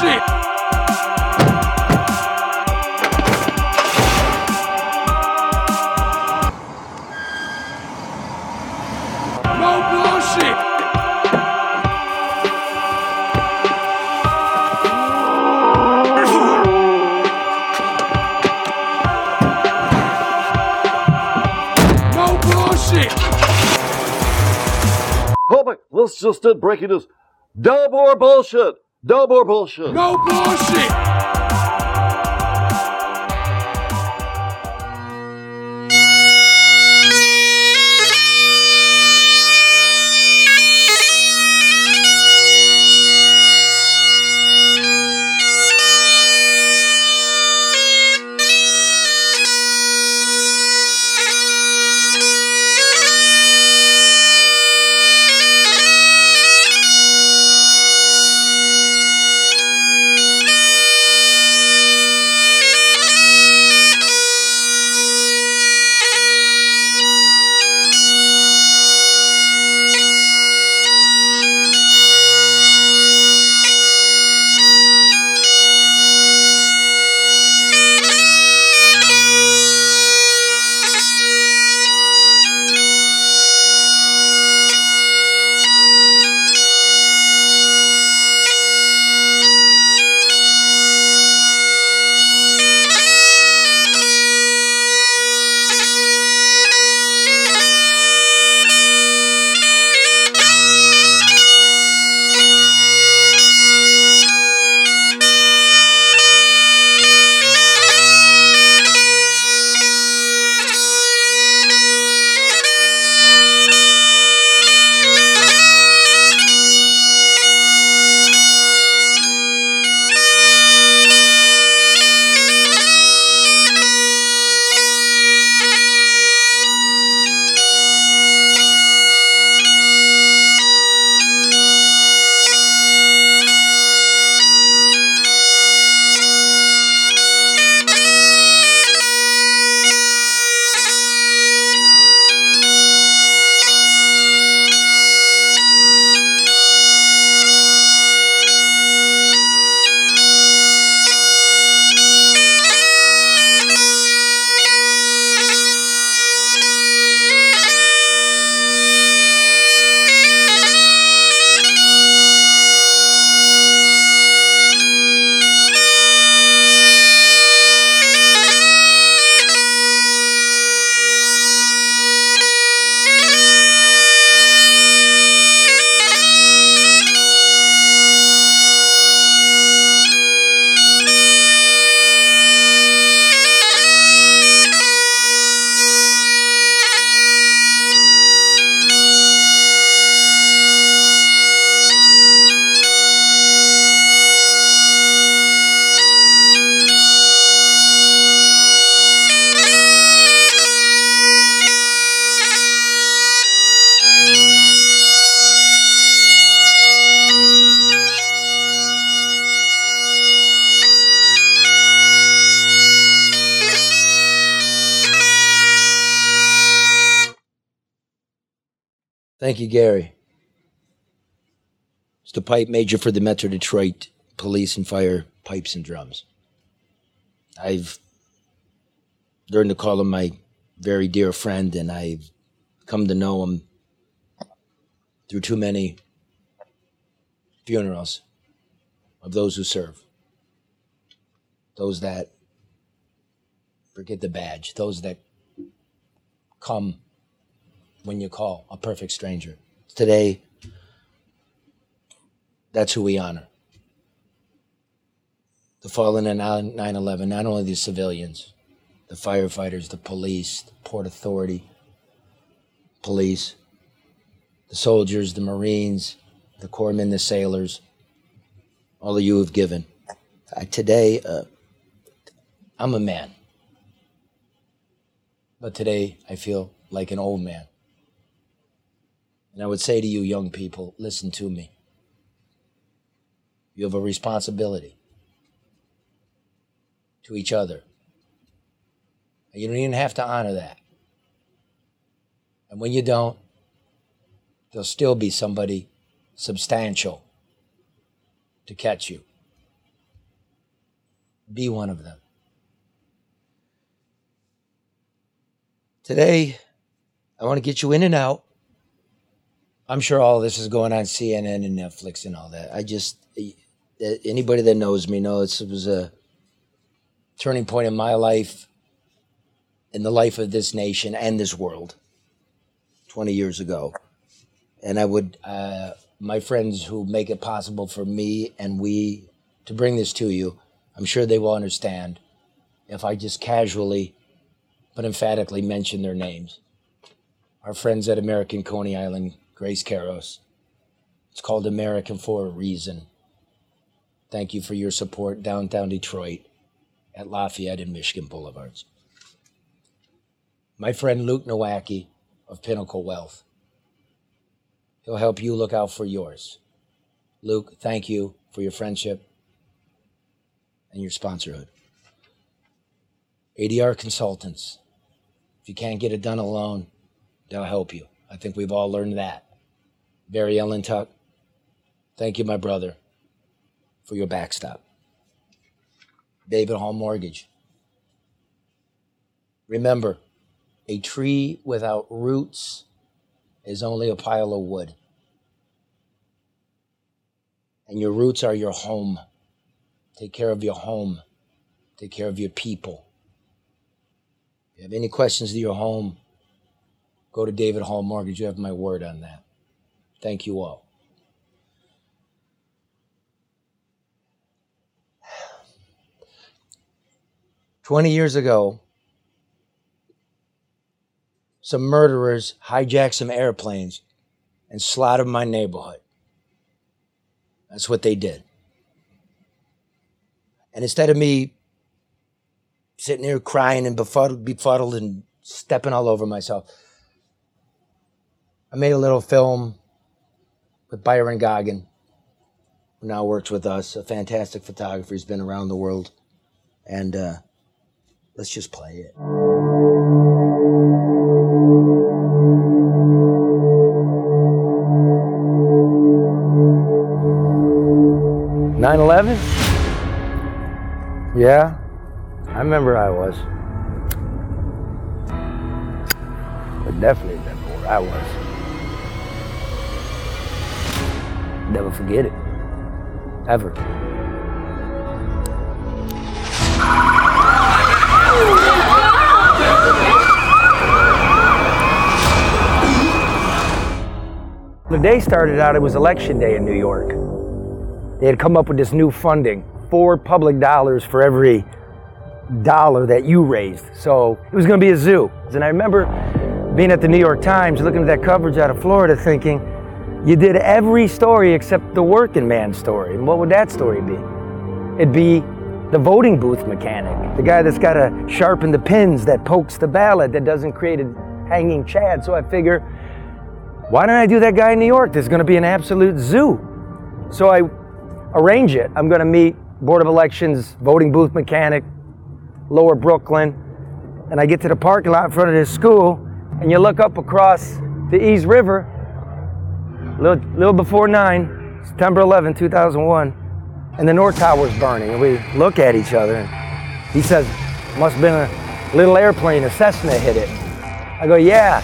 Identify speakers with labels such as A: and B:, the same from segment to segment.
A: bullshit. No bullshit. No bullshit.
B: My, let's just breaking news. No more bullshit. More bullshit.
A: No bullshit.
C: Gary. It's the pipe major for the Metro Detroit Police and Fire Pipes and Drums. I've learned to call him my very dear friend, and I've come to know him through too many funerals of those who serve, those that forget the badge, those that come when you call a perfect stranger. Today, that's who we honor. The fallen in 9 11, not only the civilians, the firefighters, the police, the Port Authority, police, the soldiers, the Marines, the corpsmen, the sailors, all of you have given. Uh, today, uh, I'm a man. But today, I feel like an old man. And I would say to you, young people, listen to me. You have a responsibility to each other. And you don't even have to honor that. And when you don't, there'll still be somebody substantial to catch you. Be one of them. Today, I want to get you in and out. I'm sure all this is going on CNN and Netflix and all that. I just, anybody that knows me knows it was a turning point in my life, in the life of this nation and this world 20 years ago. And I would, uh, my friends who make it possible for me and we to bring this to you, I'm sure they will understand if I just casually but emphatically mention their names. Our friends at American Coney Island, Grace Keros. It's called American for a reason. Thank you for your support downtown Detroit at Lafayette and Michigan Boulevards. My friend Luke Nowacki of Pinnacle Wealth. He'll help you look out for yours. Luke, thank you for your friendship and your sponsorhood. ADR Consultants. If you can't get it done alone, they'll help you. I think we've all learned that. Barry Ellen Tuck, thank you, my brother, for your backstop. David Hall Mortgage. Remember, a tree without roots is only a pile of wood. And your roots are your home. Take care of your home. Take care of your people. If you have any questions to your home, go to David Hall Mortgage. You have my word on that. Thank you all. Twenty years ago, some murderers hijacked some airplanes and slaughtered my neighborhood. That's what they did. And instead of me sitting here crying and befuddled, befuddled and stepping all over myself, I made a little film with Byron Goggin, who now works with us, a fantastic photographer. He's been around the world. And uh, let's just play it. 9 11? Yeah, I remember I was. But definitely remember where I was. Never forget it. Ever. The day started out, it was election day in New York. They had come up with this new funding, four public dollars for every dollar that you raised. So it was going to be a zoo. And I remember being at the New York Times, looking at that coverage out of Florida, thinking, you did every story except the working man story. And what would that story be? It'd be the voting booth mechanic, the guy that's got to sharpen the pins that pokes the ballot that doesn't create a hanging chad. So I figure, why don't I do that guy in New York? There's going to be an absolute zoo. So I arrange it. I'm going to meet Board of Elections, voting booth mechanic, Lower Brooklyn, and I get to the parking lot in front of this school, and you look up across the East River, little, little before 9, September 11, 2001, and the North Tower's burning. And we look at each other, and he says, must have been a little airplane, a Cessna hit it. I go, yeah,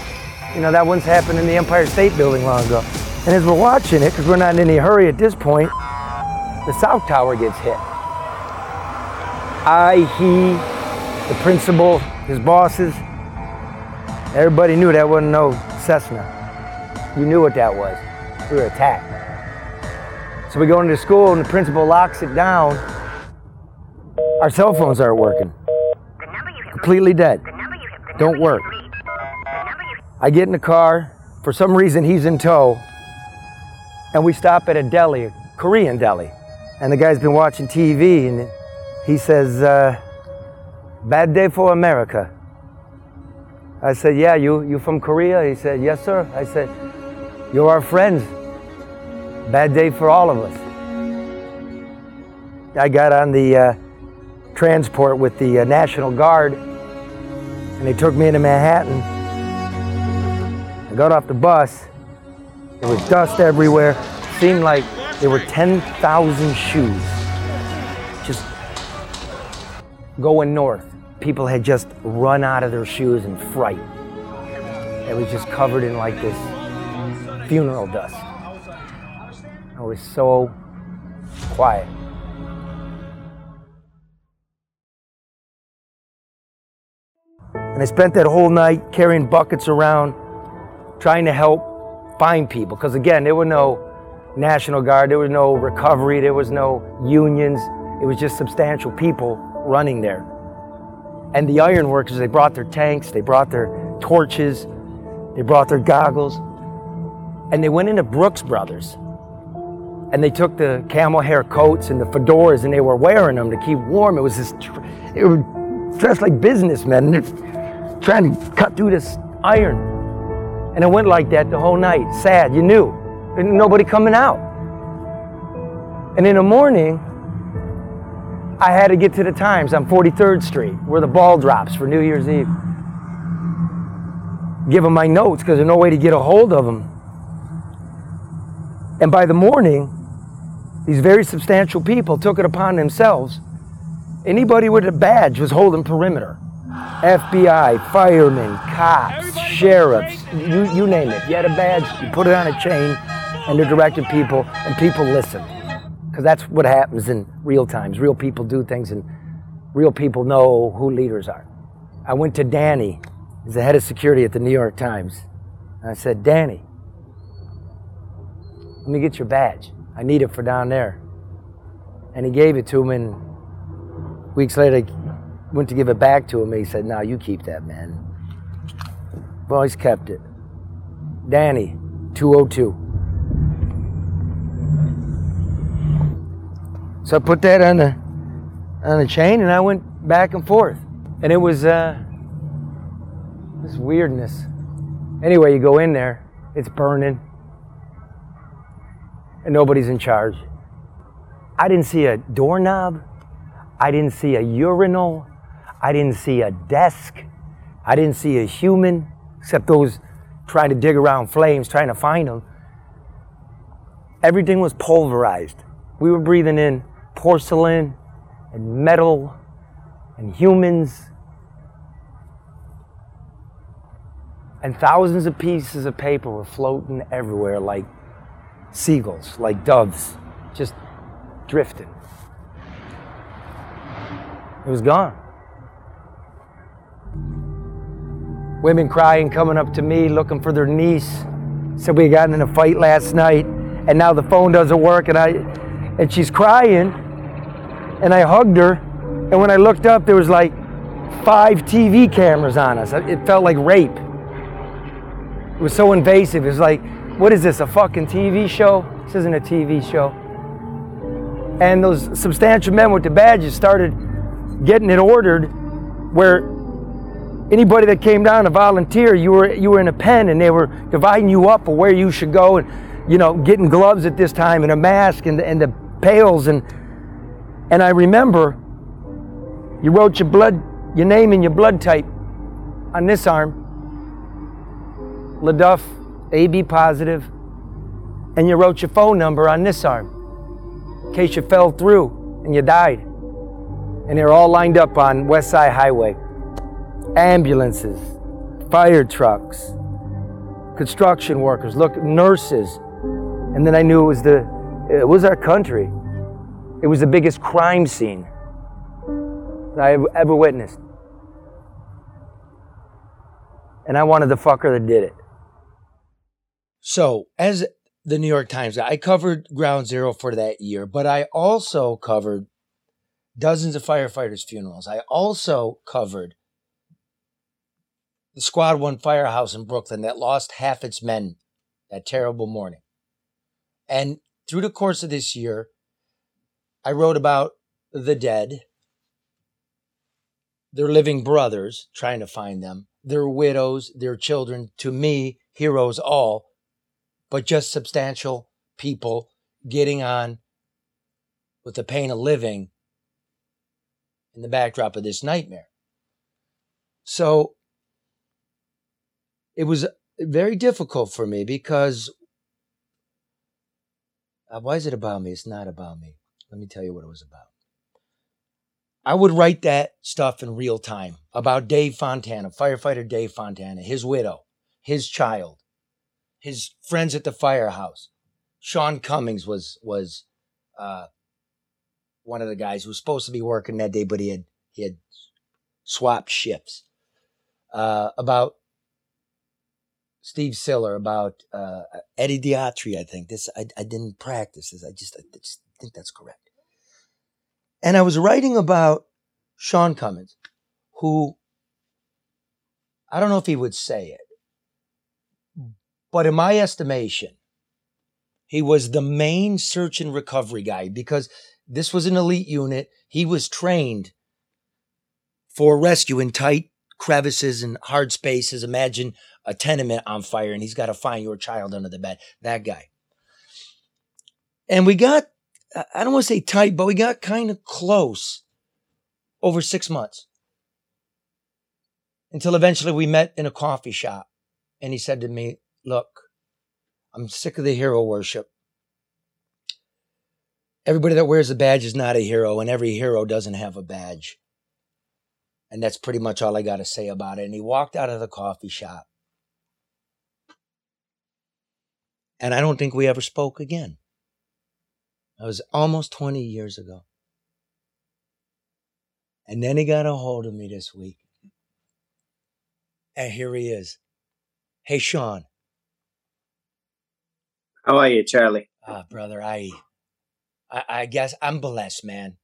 C: you know, that once happened in the Empire State Building long ago. And as we're watching it, because we're not in any hurry at this point, the South Tower gets hit. I, he, the principal, his bosses, everybody knew that wasn't no Cessna. You knew what that was. Were attacked. So we go into school and the principal locks it down. Our cell phones aren't working. Completely dead. Don't work. I get in the car. For some reason, he's in tow. And we stop at a deli, a Korean deli. And the guy's been watching TV and he says, uh, Bad day for America. I said, Yeah, you, you from Korea? He said, Yes, sir. I said, You're our friends. Bad day for all of us. I got on the uh, transport with the uh, National Guard and they took me into Manhattan. I got off the bus. There was dust everywhere. Seemed like there were 10,000 shoes just going north. People had just run out of their shoes in fright. It was just covered in like this funeral dust. It was so quiet. And I spent that whole night carrying buckets around, trying to help find people. Because again, there were no National Guard, there was no recovery, there was no unions. It was just substantial people running there. And the iron workers, they brought their tanks, they brought their torches, they brought their goggles, and they went into Brooks Brothers. And they took the camel hair coats and the fedoras and they were wearing them to keep warm. It was this, they were dressed like businessmen. And they're trying to cut through this iron. And it went like that the whole night. Sad, you knew. Nobody coming out. And in the morning, I had to get to the Times on 43rd Street, where the ball drops for New Year's Eve. Give them my notes because there's no way to get a hold of them. And by the morning, these very substantial people took it upon themselves. Anybody with a badge was holding perimeter. FBI, firemen, cops, sheriffs, you, you name it. You had a badge, you put it on a chain, and they directed people, and people listened. Because that's what happens in real times. Real people do things, and real people know who leaders are. I went to Danny, he's the head of security at the New York Times. And I said, Danny, let me get your badge. I need it for down there. And he gave it to him, and weeks later, I went to give it back to him. And he said, No, you keep that, man. Always kept it. Danny, 202. So I put that on the on the chain, and I went back and forth, and it was uh, this weirdness. Anyway, you go in there, it's burning, and nobody's in charge. I didn't see a doorknob. I didn't see a urinal. I didn't see a desk. I didn't see a human, except those trying to dig around flames, trying to find them. Everything was pulverized. We were breathing in porcelain and metal and humans. And thousands of pieces of paper were floating everywhere like seagulls, like doves, just drifting. It was gone. Women crying, coming up to me, looking for their niece. Said we got in a fight last night, and now the phone doesn't work, and I, and she's crying, and I hugged her, and when I looked up, there was like five TV cameras on us. It felt like rape. It was so invasive. It was like, what is this, a fucking TV show? This isn't a TV show. And those substantial men with the badges started getting it ordered where anybody that came down to volunteer, you were you were in a pen and they were dividing you up for where you should go and you know, getting gloves at this time and a mask and the, and the pails and and I remember you wrote your blood your name and your blood type on this arm. LeDuff, AB positive, and you wrote your phone number on this arm in case you fell through and you died. And they're all lined up on West Side Highway. Ambulances, fire trucks, construction workers, look, nurses. And then I knew it was the it was our country. It was the biggest crime scene I ever witnessed. And I wanted the fucker that did it. So, as the New York Times, I covered Ground Zero for that year, but I also covered dozens of firefighters' funerals. I also covered the Squad One firehouse in Brooklyn that lost half its men that terrible morning. And through the course of this year, I wrote about the dead, their living brothers, trying to find them, their widows, their children, to me, heroes all, but just substantial people getting on with the pain of living in the backdrop of this nightmare. So it was very difficult for me because uh, why is it about me? It's not about me. Let me tell you what it was about. I would write that stuff in real time about Dave Fontana, firefighter Dave Fontana, his widow, his child, his friends at the firehouse. Sean Cummings was was uh, one of the guys who was supposed to be working that day, but he had he had swapped shifts. Uh, about Steve Siller, about uh, Eddie D'Atri, I think this I, I didn't practice this. I just I just think that's correct. And I was writing about Sean Cummings, who I don't know if he would say it, but in my estimation, he was the main search and recovery guy because this was an elite unit. He was trained for rescue in tight crevices and hard spaces. Imagine a tenement on fire and he's got to find your child under the bed. That guy. And we got, I don't want to say tight, but we got kind of close over six months until eventually we met in a coffee shop. And he said to me, Look, I'm sick of the hero worship. Everybody that wears a badge is not a hero, and every hero doesn't have a badge. And that's pretty much all I got to say about it. And he walked out of the coffee shop. And I don't think we ever spoke again. That was almost 20 years ago. And then he got a hold of me this week. And here he is. Hey, Sean.
D: How are you, Charlie?
C: Ah, brother, I, I, I guess I'm blessed, man.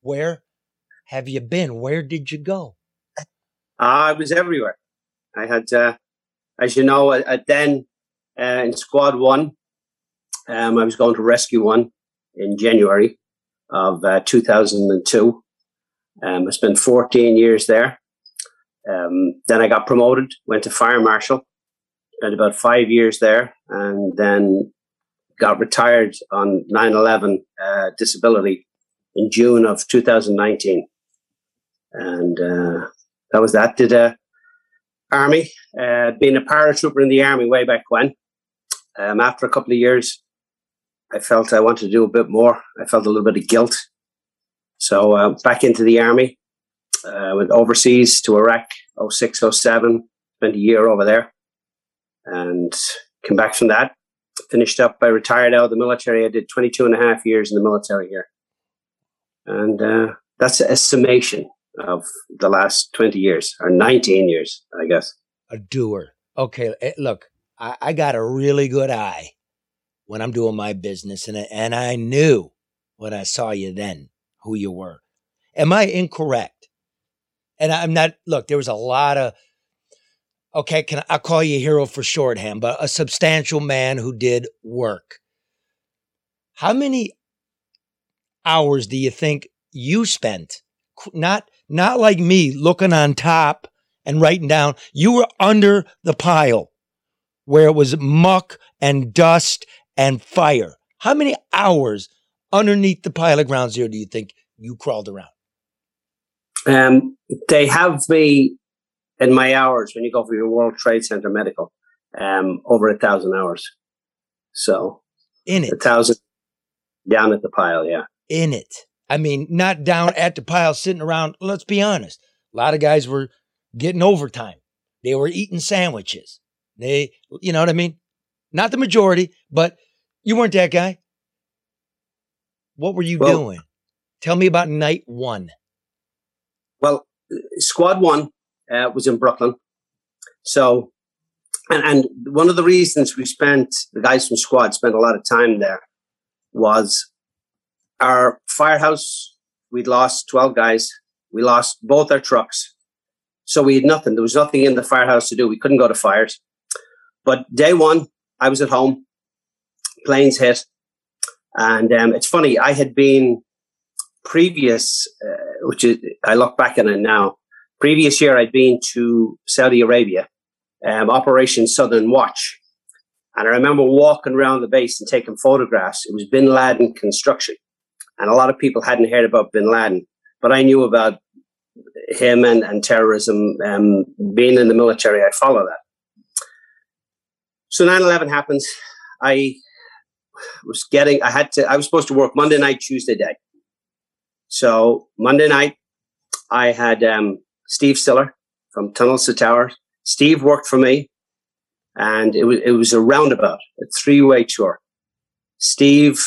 C: Where have you been? Where did you go?
D: I was everywhere. I had, uh, as you know, at, then uh, in Squad One, um, I was going to Rescue One in January of uh, 2002. Um, I spent 14 years there. Um, then I got promoted, went to Fire Marshal, spent about five years there, and then got retired on 9 11 uh, disability in June of 2019. And uh, that was that. Did a army, uh, being a paratrooper in the army way back when. Um, after a couple of years, I felt I wanted to do a bit more. I felt a little bit of guilt. So uh, back into the army, uh, went overseas to Iraq, 06, 07, spent a year over there, and came back from that finished up. I retired out of the military. I did 22 and a half years in the military here. And uh, that's a summation of the last 20 years or 19 years, I guess.
C: A doer. Okay, eh, look, I, I got a really good eye when I'm doing my business, and and I knew when I saw you then who you were. Am I incorrect? And I'm not. Look, there was a lot of okay, can I, call you a hero for shorthand, but a substantial man who did work. How many hours do you think you spent? Not not like me looking on top and writing down. You were under the pile where it was muck and dust and fire. How many hours underneath the pile of ground zero do you think you crawled around?
D: Um, they have me in my hours when you go for your World Trade Center medical, um, over a thousand hours. So
C: in it,
D: a thousand down at the pile, yeah.
C: In it. I mean, not down at the pile, sitting around. Let's be honest. A lot of guys were getting overtime. They were eating sandwiches. They, you know what I mean? Not the majority, but you weren't that guy. What were you well, doing? Tell me about night one.
D: Well, squad one, uh, was in Brooklyn. So, and, and one of the reasons we spent, the guys from squad spent a lot of time there was our firehouse. We'd lost 12 guys. We lost both our trucks. So we had nothing. There was nothing in the firehouse to do. We couldn't go to fires. But day one, I was at home. Planes hit. And um, it's funny, I had been previous, uh, which is, I look back on it now, Previous year, I'd been to Saudi Arabia, um, Operation Southern Watch. And I remember walking around the base and taking photographs. It was bin Laden construction. And a lot of people hadn't heard about bin Laden, but I knew about him and, and terrorism. Um, being in the military, I follow that. So 9 11 happens. I was getting, I had to, I was supposed to work Monday night, Tuesday day. So Monday night, I had um, Steve Siller from Tunnels to Towers. Steve worked for me, and it was it was a roundabout, a three way tour. Steve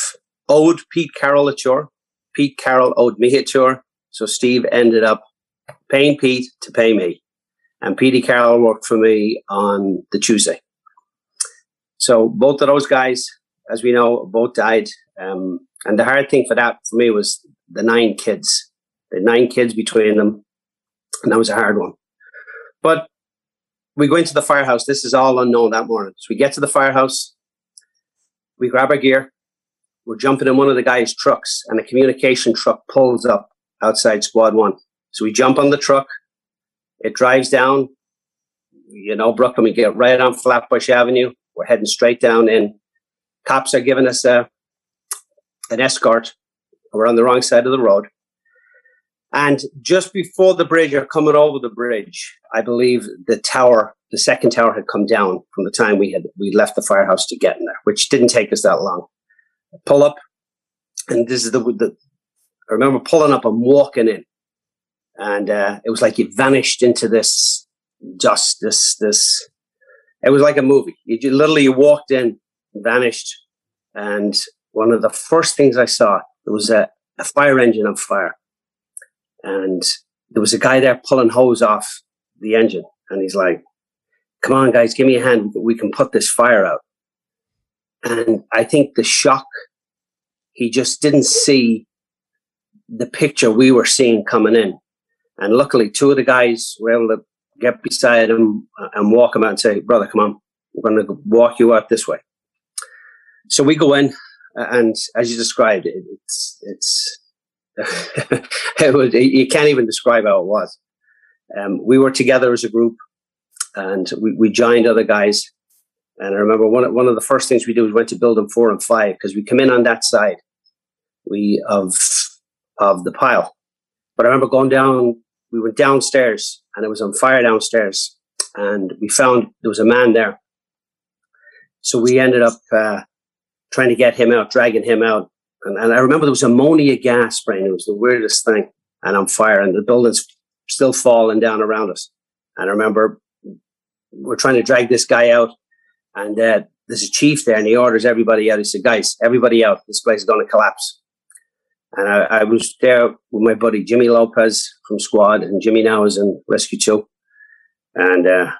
D: owed Pete Carroll a tour. Pete Carroll owed me a tour. So Steve ended up paying Pete to pay me. And Petey Carroll worked for me on the Tuesday. So both of those guys, as we know, both died. Um, and the hard thing for that for me was the nine kids. The nine kids between them. And that was a hard one. But we go into the firehouse. This is all unknown that morning. So we get to the firehouse. We grab our gear. We're jumping in one of the guys' trucks, and a communication truck pulls up outside Squad One. So we jump on the truck. It drives down, you know, Brooklyn. We get right on Flatbush Avenue. We're heading straight down in. Cops are giving us a, an escort. We're on the wrong side of the road. And just before the bridge or coming over the bridge, I believe the tower, the second tower had come down from the time we had we left the firehouse to get in there, which didn't take us that long. Pull up, and this is the, the I remember pulling up and walking in, and uh, it was like you vanished into this, just this, this. It was like a movie. You literally you walked in, vanished, and one of the first things I saw it was a, a fire engine on fire, and there was a guy there pulling hose off the engine, and he's like, "Come on, guys, give me a hand. We can put this fire out." And I think the shock, he just didn't see the picture we were seeing coming in. And luckily, two of the guys were able to get beside him and walk him out and say, Brother, come on, we're going to walk you out this way. So we go in, and as you described, it, it's, it's, it was, you can't even describe how it was. Um, we were together as a group and we, we joined other guys. And I remember one, one of the first things we did was went to building four and five because we come in on that side we of of the pile. But I remember going down, we went downstairs and it was on fire downstairs. And we found there was a man there. So we ended up uh, trying to get him out, dragging him out. And, and, I remember there was ammonia gas spraying. It was the weirdest thing. And on fire, and the building's still falling down around us. And I remember we're trying to drag this guy out. And uh, there's a chief there, and he orders everybody out. He said, Guys, everybody out. This place is going to collapse. And I, I, was there with my buddy Jimmy Lopez from Squad, and Jimmy now is in Rescue 2. And uh,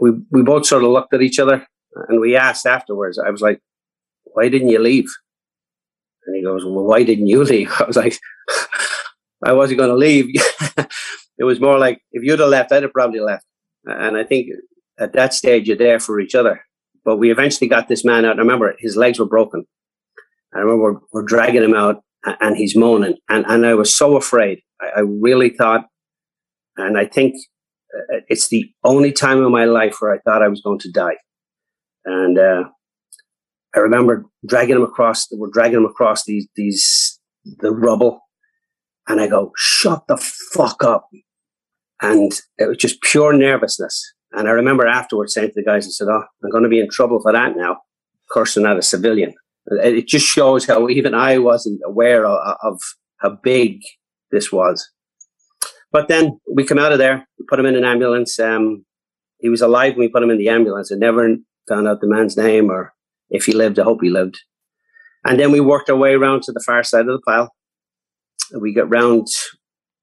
D: we, we both sort of looked at each other and we asked afterwards, I was like, why didn't you leave? And he goes, well, why didn't you leave? I was like, I wasn't going to leave. it was more like, if you'd have left, I'd have probably left. And I think at that stage, you're there for each other. But we eventually got this man out. I remember his legs were broken. I remember we're, we're dragging him out and he's moaning. And, and I was so afraid. I, I really thought, and I think uh, it's the only time in my life where I thought I was going to die. And uh, I remember dragging him across, we're dragging him across these, these, the rubble. And I go, shut the fuck up. And it was just pure nervousness. And I remember afterwards saying to the guys, I said, Oh, I'm going to be in trouble for that now, cursing at a civilian. It just shows how even I wasn't aware of, of how big this was. But then we come out of there, we put him in an ambulance. Um, he was alive when we put him in the ambulance. I never found out the man's name or if he lived. I hope he lived. And then we worked our way around to the far side of the pile. We got round.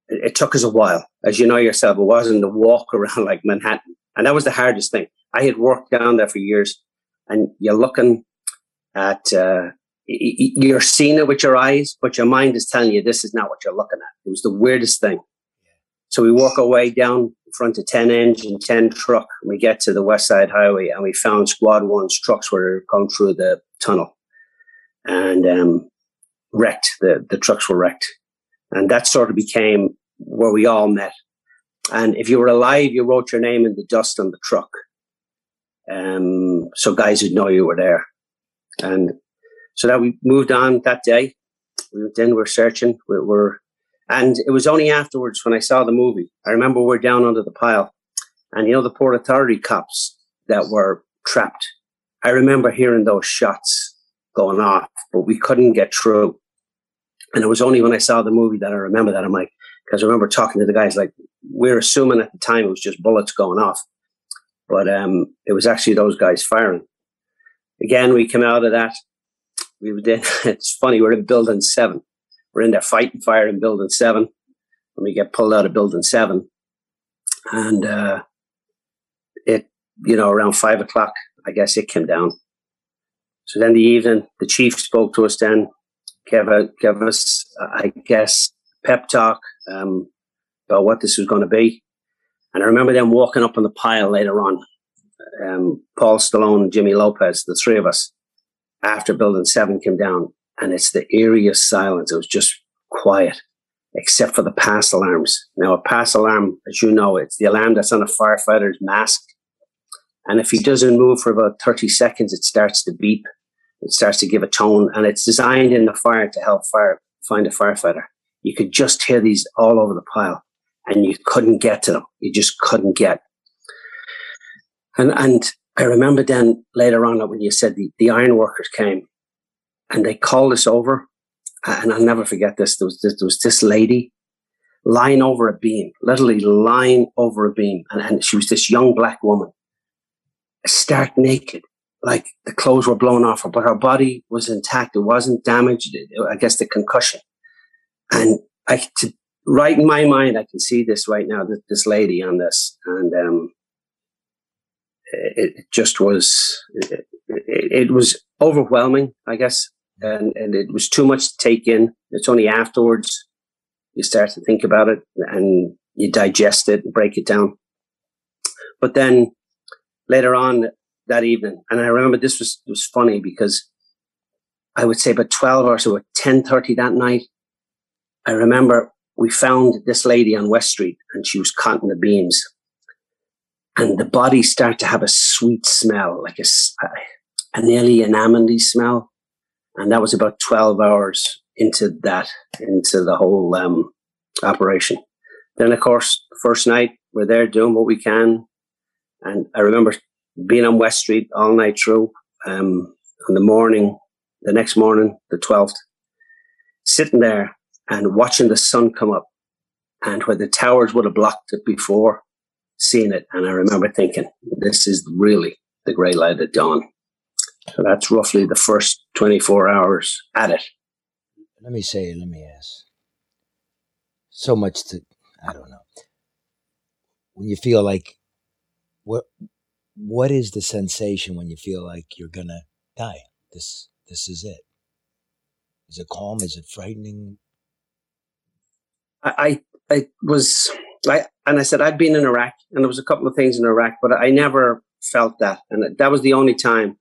D: It, took us a while, as you know yourself. It wasn't a walk around like Manhattan, and that was the hardest thing. I had worked down there for years, and you're looking at uh, you're seeing it with your eyes, but your mind is telling you this is not what you're looking at. It was the weirdest thing. So we walk our way down in front of 10 engine, 10 truck. And we get to the West Side Highway and we found Squad One's trucks were going through the tunnel and um, wrecked. The, the trucks were wrecked. And that sort of became where we all met. And if you were alive, you wrote your name in the dust on the truck. Um, so guys would know you were there. And so that we moved on that day. We went in, we are searching, we were, and it was only afterwards when I saw the movie. I remember we we're down under the pile, and you know the Port Authority cops that were trapped. I remember hearing those shots going off, but we couldn't get through. And it was only when I saw the movie that I remember that I'm like, because I remember talking to the guys like we are assuming at the time it was just bullets going off, but um, it was actually those guys firing. Again, we came out of that. We were then. It's funny. We're in building seven. We're in there fighting fire in building seven, and we get pulled out of building seven, and uh, it you know around five o'clock, I guess it came down. So then the evening, the chief spoke to us. Then gave, a, gave us, I guess, pep talk um, about what this was going to be. And I remember them walking up on the pile later on. Um, Paul Stallone, Jimmy Lopez, the three of us, after Building 7 came down. And it's the eeriest silence. It was just quiet, except for the pass alarms. Now, a pass alarm, as you know, it's the alarm that's on a firefighter's mask. And if he doesn't move for about 30 seconds, it starts to beep. It starts to give a tone. And it's designed in the fire to help fire find a firefighter you could just hear these all over the pile and you couldn't get to them. You just couldn't get. And, and I remember then later on when you said the, the iron workers came and they called us over. And I'll never forget this. There was this, there was this lady lying over a beam, literally lying over a beam. And, and she was this young black woman, stark naked, like the clothes were blown off her, but her body was intact. It wasn't damaged. I guess the concussion. And I, to, right in my mind, I can see this right now, this, this lady on this. And, um, it, it just was, it, it, it, was overwhelming, I guess. And, and it was too much to take in. It's only afterwards you start to think about it and you digest it and break it down. But then later on that evening, and I remember this was, was funny because I would say about 12 or so at 10.30 that night, I remember we found this lady on West Street and she was cutting the beams. And the body started to have a sweet smell, like a, a nearly an smell. And that was about 12 hours into that, into the whole um, operation. Then, of course, first night, we're there doing what we can. And I remember being on West Street all night through. Um, the morning, the next morning, the 12th, sitting there and watching the sun come up and where the towers would have blocked it before, seeing it. And I remember thinking, this is really the grey light at dawn. So that's roughly the first 24 hours at it.
C: Let me say, let me ask. So much to, I don't know. When you feel like, what, what is the sensation when you feel like you're gonna die? This, this is it. Is it calm? Is it frightening?
D: I, I was, I, and I said, I'd been in Iraq and there was a couple of things in Iraq, but I never felt that. And that was the only time.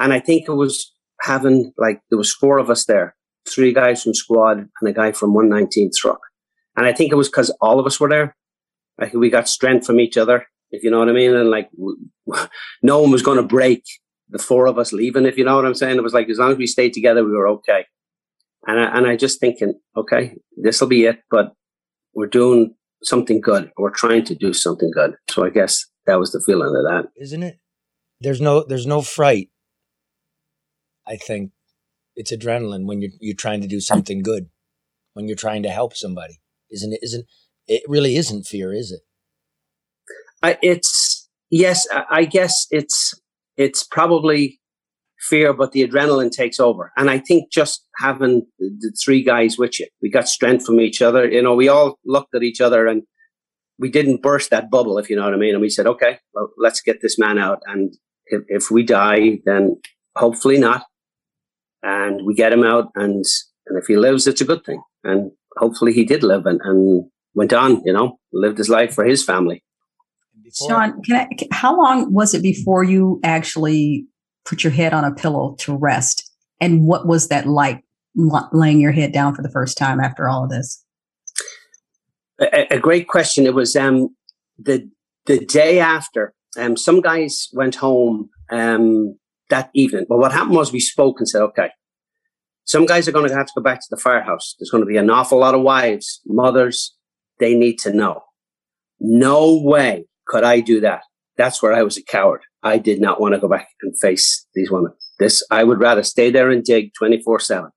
D: And I think it was having, like, there was four of us there, three guys from squad and a guy from 119th truck. And I think it was because all of us were there. Like we got strength from each other, if you know what I mean. And like, no one was going to break the four of us leaving, if you know what I'm saying. It was like, as long as we stayed together, we were okay. And I, and I just thinking, okay, this will be it. But we're doing something good. We're trying to do something good. So I guess that was the feeling of that.
C: Isn't it? There's no there's no fright. I think it's adrenaline when you're you're trying to do something good, when you're trying to help somebody. Isn't it? Isn't it? Really isn't fear, is it?
D: I, it's yes. I, guess it's it's probably fear, but the adrenaline takes over. And I think just having the three guys with you, we got strength from each other. You know, we all looked at each other and we didn't burst that bubble, if you know what I mean. And we said, okay, well, let's get this man out. And if, if we die, then hopefully not. And we get him out. And, and if he lives, it's a good thing. And hopefully he did live and, and went on, you know, lived his life for his family.
E: Sean, can I, how long was it before you actually put your head on a pillow to rest. And what was that like laying your head down for the first time after all of this?
D: A, a great question. It was um, the the day after. Um, some guys went home um, that evening. But what happened was we spoke and said, okay, some guys are going to have to go back to the firehouse. There's going to be an awful lot of wives, mothers. They need to know. No way could I do that. That's where I was a coward. I did not want to go back and face these women. This, I would rather stay there and dig 24 7.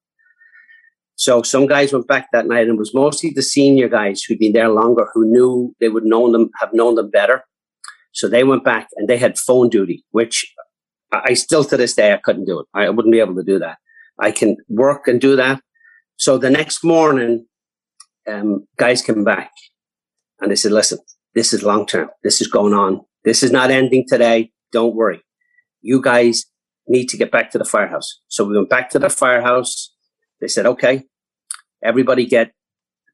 D: So some guys went back that night, and it was mostly the senior guys who'd been there longer, who knew they would know them, have known them better. So they went back and they had phone duty, which I still to this day I couldn't do it. I wouldn't be able to do that. I can work and do that. So the next morning, um, guys came back and they said, "Listen, this is long term. This is going on. This is not ending today. Don't worry. You guys need to get back to the firehouse." So we went back to the firehouse. They said, "Okay, everybody get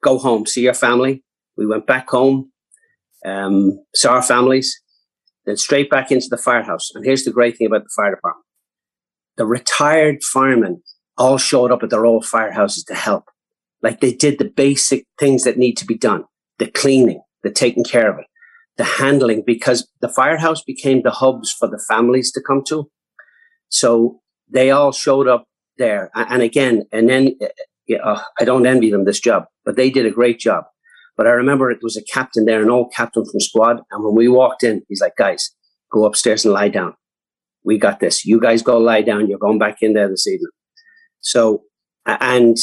D: go home, see your family." We went back home, um, saw our families, then straight back into the firehouse. And here's the great thing about the fire department: the retired firemen all showed up at their old firehouses to help. Like they did the basic things that need to be done the cleaning, the taking care of it, the handling, because the firehouse became the hubs for the families to come to. So they all showed up there. And again, and then uh, I don't envy them this job, but they did a great job. But I remember it was a captain there, an old captain from squad. And when we walked in, he's like, guys, go upstairs and lie down. We got this. You guys go lie down. You're going back in there this evening. So, and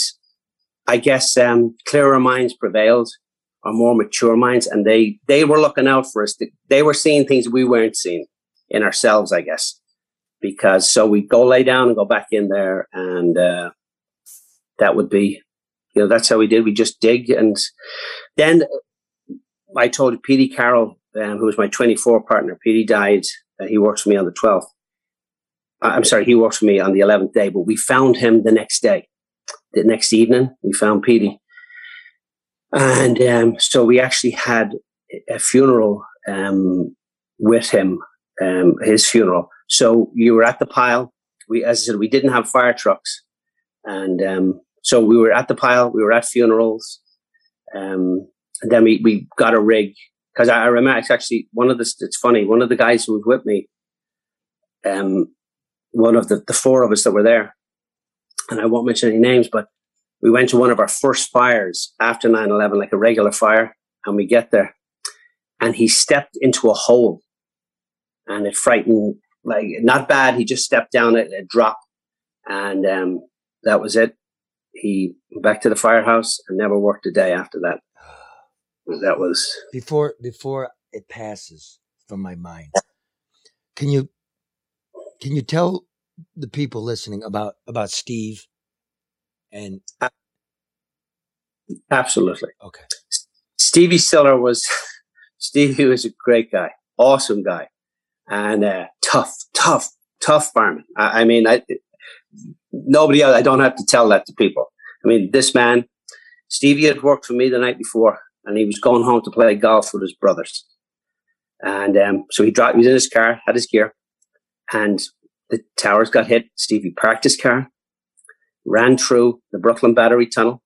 D: I guess um, clearer minds prevailed, or more mature minds, and they they were looking out for us. They were seeing things we weren't seeing in ourselves, I guess. Because so we go lay down and go back in there, and uh, that would be, you know, that's how we did. We just dig, and then I told Petey Carroll, um, who was my 24 partner. Petey died. Uh, he works for me on the 12th. I'm sorry, he works for me on the 11th day, but we found him the next day. The next evening, we found Petey. And um, so we actually had a funeral um, with him, um, his funeral. So you were at the pile. We, as I said, we didn't have fire trucks. And um, so we were at the pile, we were at funerals. Um, and then we, we got a rig. Because I, I remember, it's actually one of the, it's funny, one of the guys who was with me, um, one of the, the four of us that were there, and I won't mention any names, but we went to one of our first fires after 9 11, like a regular fire, and we get there, and he stepped into a hole, and it frightened, like, not bad. He just stepped down it, it dropped, and um, that was it. He went back to the firehouse and never worked a day after that. That was
C: before before it passes from my mind. Can you can you tell the people listening about about Steve and
D: absolutely
C: okay.
D: Stevie Siller was Stevie was a great guy, awesome guy, and uh, tough, tough, tough fireman. I, I mean, I nobody else. I don't have to tell that to people. I mean, this man, Stevie had worked for me the night before, and he was going home to play golf with his brothers. And um, so he dropped. He was in his car, had his gear, and the towers got hit. Stevie parked his car, ran through the Brooklyn Battery Tunnel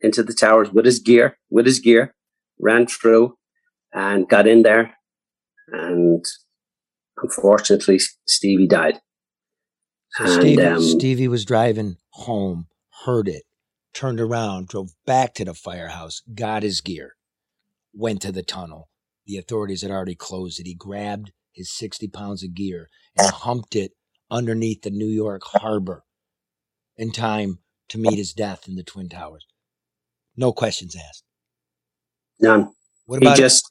D: into the towers with his gear, with his gear, ran through and got in there. And unfortunately, Stevie died.
C: So and, Stevie, um, Stevie was driving home, heard it, turned around, drove back to the firehouse, got his gear, went to the tunnel. The authorities had already closed it. He grabbed his 60 pounds of gear and humped it underneath the New York harbor in time to meet his death in the Twin Towers. No questions asked.
D: None.
C: What about he just?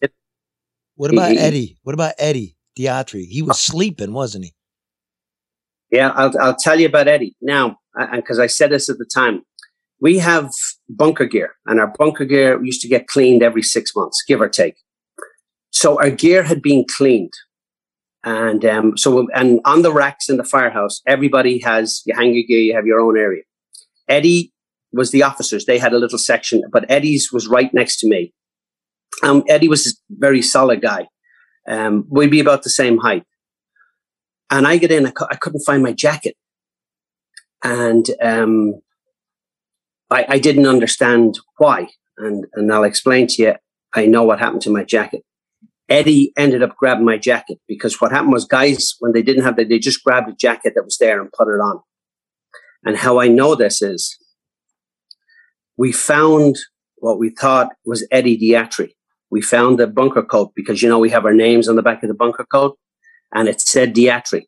C: What about he, Eddie? What about Eddie D'Atri? He was sleeping, wasn't he?
D: Yeah, I'll, I'll tell you about Eddie now, And because I said this at the time. We have bunker gear, and our bunker gear used to get cleaned every six months, give or take. So our gear had been cleaned and um, so, and on the racks in the firehouse, everybody has, you hang your gear, you have your own area. Eddie was the officers. They had a little section, but Eddie's was right next to me. Um, Eddie was a very solid guy. Um, we'd be about the same height. And I get in, I, cu- I couldn't find my jacket. And um, I, I didn't understand why. And, and I'll explain to you, I know what happened to my jacket. Eddie ended up grabbing my jacket because what happened was guys, when they didn't have that, they just grabbed a jacket that was there and put it on. And how I know this is we found what we thought was Eddie D'Atri. We found the bunker coat because, you know, we have our names on the back of the bunker coat and it said D'Atri.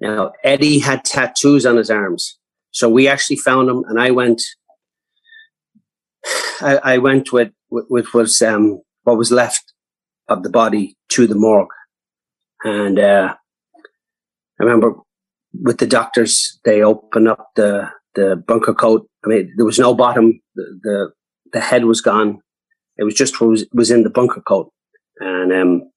D: Now, Eddie had tattoos on his arms. So we actually found him and I went I, I went with, with, was um, what was left of the body to the morgue. And uh, I remember with the doctors, they opened up the, the bunker coat. I mean, there was no bottom. The, the, the head was gone. It was just was, was in the bunker coat. And um,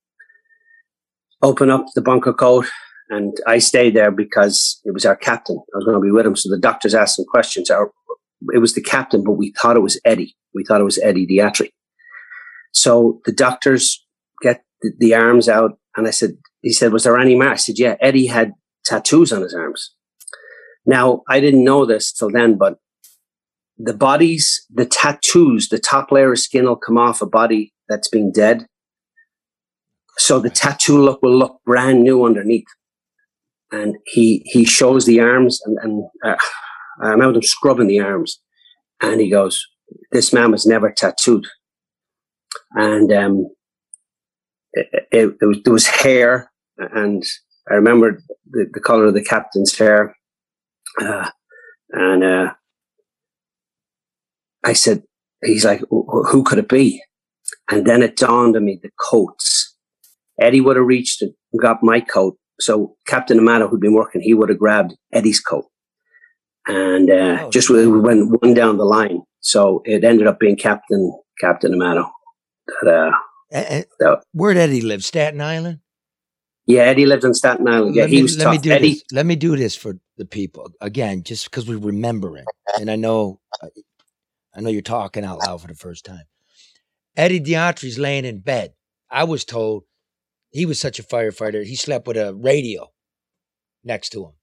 D: open up the bunker coat. And I stayed there because it was our captain. I was going to be with him. So the doctors asked some questions. Our, it was the captain, but we thought it was Eddie. We thought it was Eddie D'Atri. So the doctors get the, the arms out. And I said, he said, was there any mark? I said, yeah, Eddie had tattoos on his arms. Now, I didn't know this till then, but the bodies, the tattoos, the top layer of skin will come off a body that's been dead. So the tattoo look will look brand new underneath. And he, he shows the arms and, and uh, I remember him scrubbing the arms and he goes, this man was never tattooed. And, um, it, it, it was, there was hair and I remember the, the color of the captain's hair. Uh, and, uh, I said, he's like, who could it be? And then it dawned on me the coats. Eddie would have reached and got my coat. So Captain Amato, who'd been working, he would have grabbed Eddie's coat. And uh, oh, just we went one down the line. So it ended up being Captain Captain Amato. That, uh,
C: where'd Eddie live? Staten Island?
D: Yeah, Eddie lived on Staten Island. Yeah,
C: let
D: he
C: me,
D: was
C: let
D: tough.
C: Me do
D: Eddie,
C: this. Let me do this for the people again, just because we remember it, and I know, I know you're talking out loud for the first time. Eddie D'Atri's laying in bed. I was told he was such a firefighter. He slept with a radio next to him,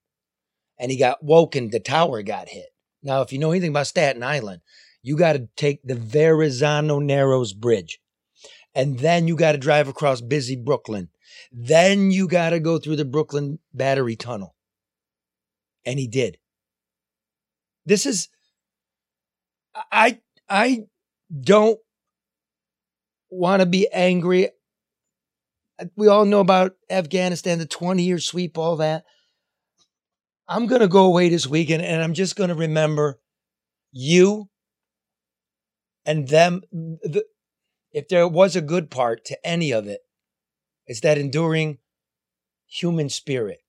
C: and he got woken. The tower got hit. Now, if you know anything about Staten Island, you got to take the Verrazano Narrows Bridge, and then you got to drive across busy Brooklyn then you got to go through the Brooklyn Battery Tunnel. And he did. This is I I don't want to be angry. We all know about Afghanistan, the 20 year sweep, all that. I'm going to go away this weekend and I'm just going to remember you and them. The, if there was a good part to any of it, it's that enduring human spirit,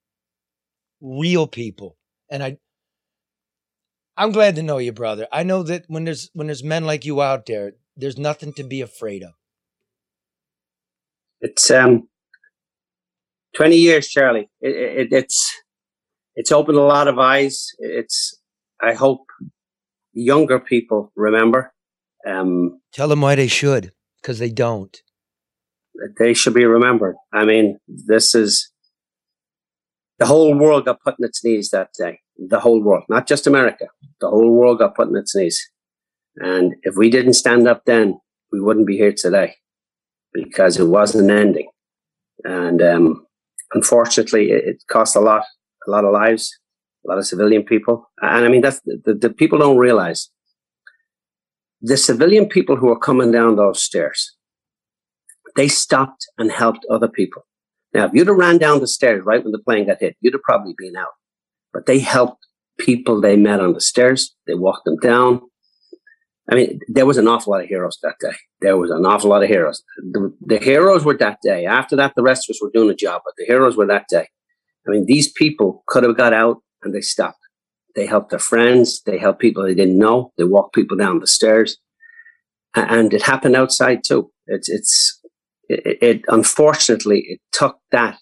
C: real people. And I, I'm glad to know you, brother. I know that when there's when there's men like you out there, there's nothing to be afraid of.
D: It's um, twenty years, Charlie. It, it, it's it's opened a lot of eyes. It's I hope younger people remember. Um,
C: Tell them why they should, because they don't
D: they should be remembered. I mean, this is the whole world got put in its knees that day. The whole world, not just America, the whole world got put in its knees. And if we didn't stand up then, we wouldn't be here today because it wasn't ending. And um, unfortunately, it, it cost a lot, a lot of lives, a lot of civilian people. And I mean, that's the, the people don't realize the civilian people who are coming down those stairs they stopped and helped other people. Now, if you'd have ran down the stairs right when the plane got hit, you'd have probably been out. But they helped people they met on the stairs. They walked them down. I mean, there was an awful lot of heroes that day. There was an awful lot of heroes. The, the heroes were that day. After that, the rest of us were doing a job, but the heroes were that day. I mean, these people could have got out and they stopped. They helped their friends. They helped people they didn't know. They walked people down the stairs. And it happened outside too. It's, it's, it, it, unfortunately it took that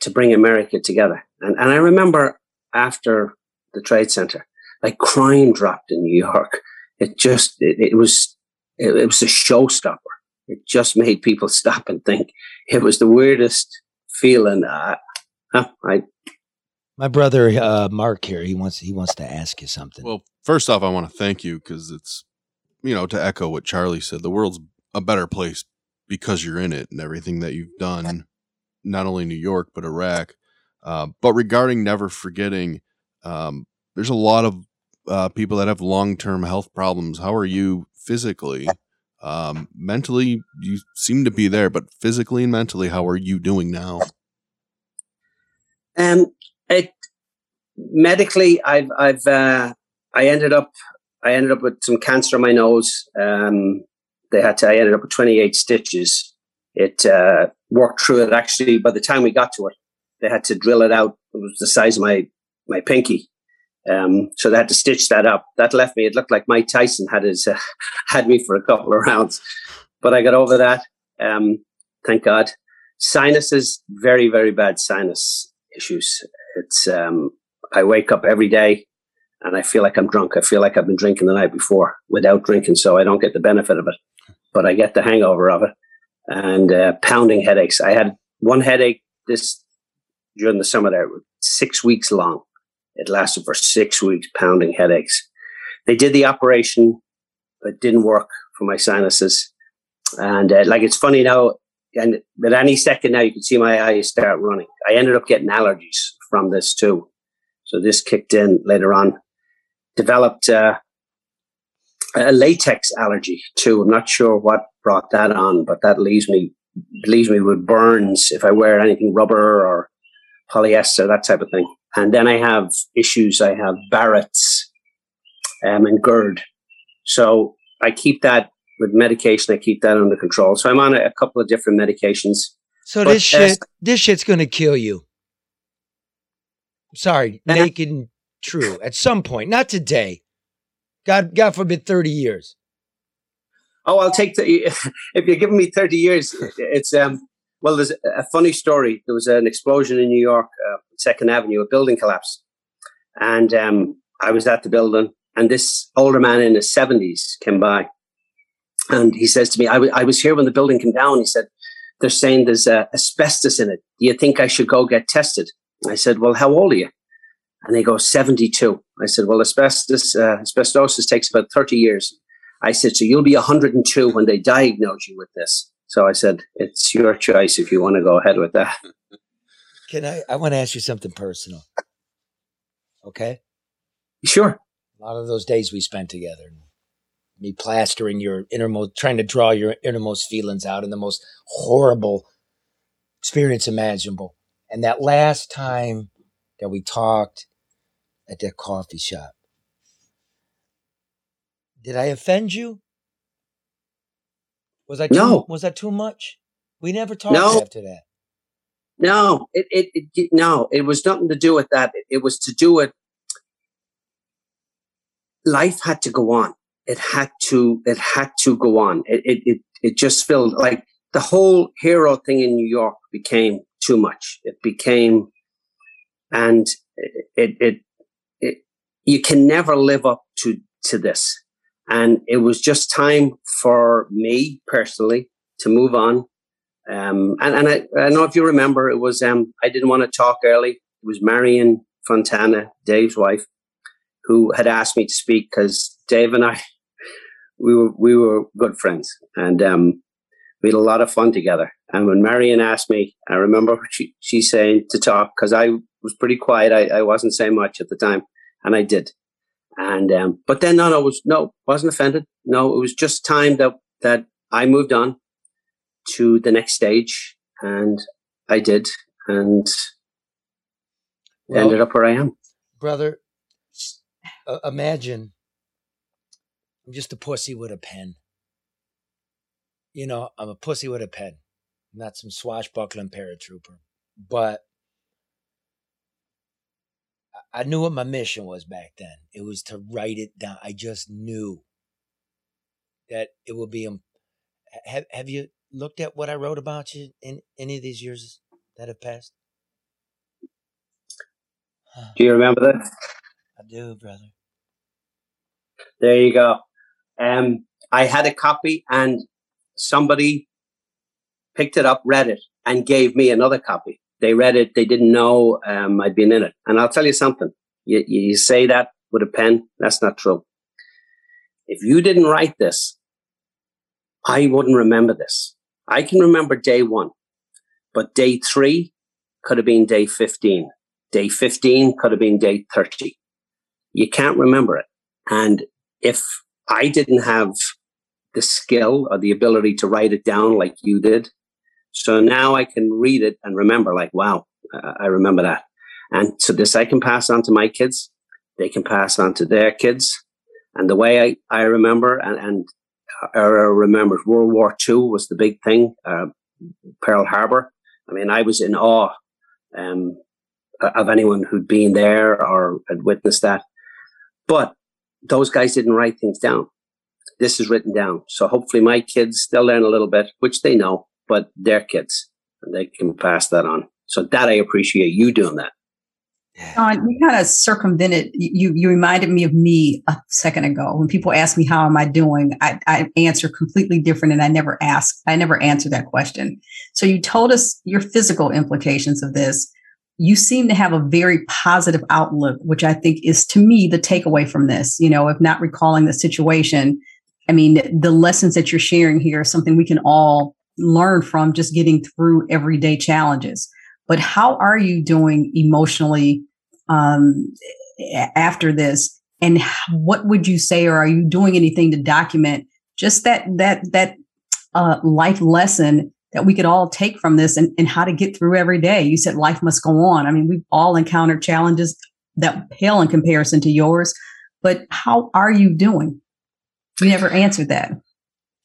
D: to bring America together. And and I remember after the Trade Center, like crime dropped in New York. It just it, it was it, it was a showstopper. It just made people stop and think. It was the weirdest feeling. Uh, I
C: my brother uh, Mark here. He wants he wants to ask you something.
F: Well, first off, I want to thank you because it's you know to echo what Charlie said. The world's a better place because you're in it and everything that you've done, not only New York but Iraq. Uh, but regarding never forgetting, um, there's a lot of uh, people that have long term health problems. How are you physically? Um, mentally, you seem to be there, but physically and mentally, how are you doing now?
D: Um, it medically, I've I've uh, I ended up I ended up with some cancer in my nose. Um, they had to. I ended up with 28 stitches. It uh, worked through it. Actually, by the time we got to it, they had to drill it out. It was the size of my my pinky. Um, so they had to stitch that up. That left me. It looked like Mike Tyson had his uh, had me for a couple of rounds, but I got over that. Um, thank God. Sinuses, very very bad sinus issues. It's um, I wake up every day and I feel like I'm drunk. I feel like I've been drinking the night before without drinking, so I don't get the benefit of it, but I get the hangover of it and uh, pounding headaches. I had one headache this during the summer there, six weeks long. It lasted for six weeks, pounding headaches. They did the operation, but didn't work for my sinuses. And uh, like it's funny now, and at any second now, you can see my eyes start running. I ended up getting allergies from this too. So this kicked in later on. Developed uh, a latex allergy too. I'm not sure what brought that on, but that leaves me leaves me with burns if I wear anything rubber or polyester, that type of thing. And then I have issues. I have Barrett's um, and GERD. So I keep that with medication. I keep that under control. So I'm on a, a couple of different medications.
C: So
D: But,
C: this
D: uh,
C: shit, this shit's gonna kill you. Sorry, naked and true. At some point, not today. God, God forbid, thirty years.
D: Oh, I'll take the. If you're giving me thirty years, it's um. Well, there's a funny story. There was an explosion in New York, uh, Second Avenue. A building collapsed, and um, I was at the building, and this older man in his seventies came by, and he says to me, I, w- "I was here when the building came down." He said, "They're saying there's uh, asbestos in it. Do you think I should go get tested?" I said, "Well, how old are you?" And they go, 72. I said, well, asbestos, uh, asbestosis takes about 30 years. I said, so you'll be 102 when they diagnose you with this. So I said, it's your choice if you want to go ahead with that.
C: Can I? I want to ask you something personal. Okay.
D: Sure.
C: A lot of those days we spent together, me plastering your innermost, trying to draw your innermost feelings out in the most horrible experience imaginable. And that last time that we talked at that coffee shop, did I offend you? Was I too,
D: No.
C: was that too much? We never talked
D: No.
C: after that.
D: No, it, it, it, it- no, it was nothing to do with that. It, it was to do with life had to go on. It had to, it had to go on. It, it, it, it just felt like the whole hero thing in New York became too much. It became, and it, it, it, it you can never live up to, to this. And it was just time for me personally to move on. Um, and, and I, I know if you remember, it was, um, I didn't want to talk early. It was Marion Fontana, Dave's wife, who had asked me to speak because Dave and I, we were, we were good friends and, um, we had a lot of fun together. And when Marion asked me, I remember she, she saying to talk because I was pretty quiet. I, I wasn't saying much at the time and I did. And, um, but then no, no, was, no, wasn't offended. No, it was just time that, that I moved on to the next stage and I did and
C: Well-
D: ended up where I am.
C: brother, uh, imagine I'm just a pussy with a pen. You know, I'm a pussy with a pen, not some swashbuckling paratrooper. But I- knew what my mission was back then. It was to write it down. I just knew that it would be. Have Have you looked at what I wrote about you in any of these years that have passed?
D: Do you remember that?
C: I do, brother.
D: There you go. Um, I had a copy and somebody picked it up, read it, and gave me another copy. They read it. They didn't know um, I'd been in it. And I'll tell you something. You, you say that with a pen. That's not true. If you didn't write this, I wouldn't remember this. I can remember day one, but day three could have been day 15. Day 15 could have been day 30. You can't remember it. And if I didn't have the skill or the ability to write it down like you did, so now I can read it and remember, like, wow, uh, I remember that. And so this I can pass on to my kids. They can pass on to their kids. And the way I, I remember and, and era remembers World War II was the big thing, uh, Pearl Harbor. I mean, I was in awe um, of anyone who'd been there or had witnessed that. But those guys didn't write things down. This is written down. So hopefully my kids, they'll learn a little bit, which they know, but their kids, and they can pass that on. So that I appreciate you doing that.
E: John, you kind of circumvented. You you reminded me of me a second ago. When people ask me how am I doing, I, I answer completely different, and I never ask. I never answer that question. So you told us your physical implications of this. You seem to have a very positive outlook, which I think is to me the takeaway from this. You know, if not recalling the situation, I mean, the lessons that you're sharing here is something we can all learn from just getting through everyday challenges but how are you doing emotionally um, after this? And what would you say, or are you doing anything to document just that that that uh, life lesson that we could all take from this, and, and how to get through every day? You said life must go on. I mean, we've all encountered challenges that pale in comparison to yours, but how are you doing? You never answered that.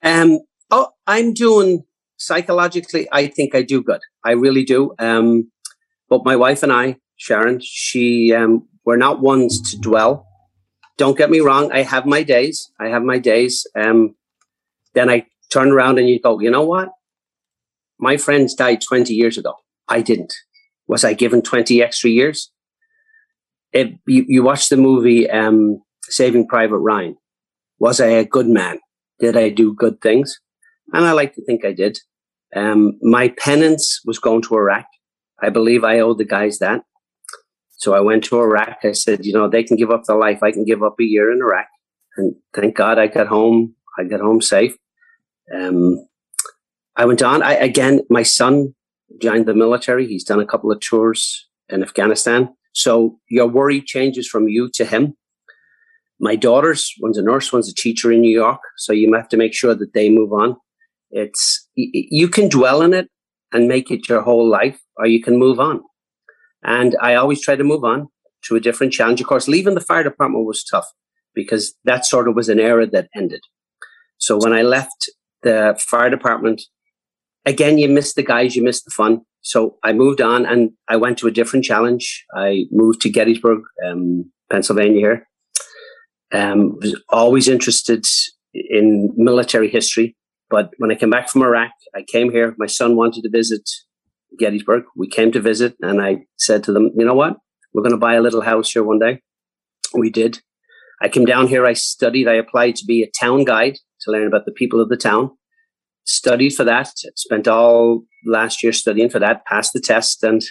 D: Um. Oh, I'm doing psychologically, I think I do good. I really do. Um, but my wife and I, Sharon, she, um, we're not ones to dwell. Don't get me wrong. I have my days. I have my days. Um, then I turn around and you go, you know what? My friends died 20 years ago. I didn't. Was I given 20 extra years? If you, you watch the movie, um, Saving Private Ryan. Was I a good man? Did I do good things? And I like to think I did. Um, my penance was going to Iraq. I believe I owe the guys that. So I went to Iraq. I said, you know, they can give up their life. I can give up a year in Iraq. And thank God I got home. I got home safe. Um, I went on. I, again, my son joined the military. He's done a couple of tours in Afghanistan. So your worry changes from you to him. My daughters, one's a nurse, one's a teacher in New York. So you have to make sure that they move on. It's you can dwell in it and make it your whole life, or you can move on. And I always try to move on to a different challenge. Of course, leaving the fire department was tough because that sort of was an era that ended. So when I left the fire department, again, you miss the guys, you miss the fun. So I moved on and I went to a different challenge. I moved to Gettysburg, um, Pennsylvania here. Um, was always interested in military history. But when I came back from Iraq, I came here. My son wanted to visit Gettysburg. We came to visit, and I said to them, you know what? We're going to buy a little house here one day. We did. I came down here. I studied. I applied to be a town guide to learn about the people of the town. Studied for that. Spent all last year studying for that. Passed the test, and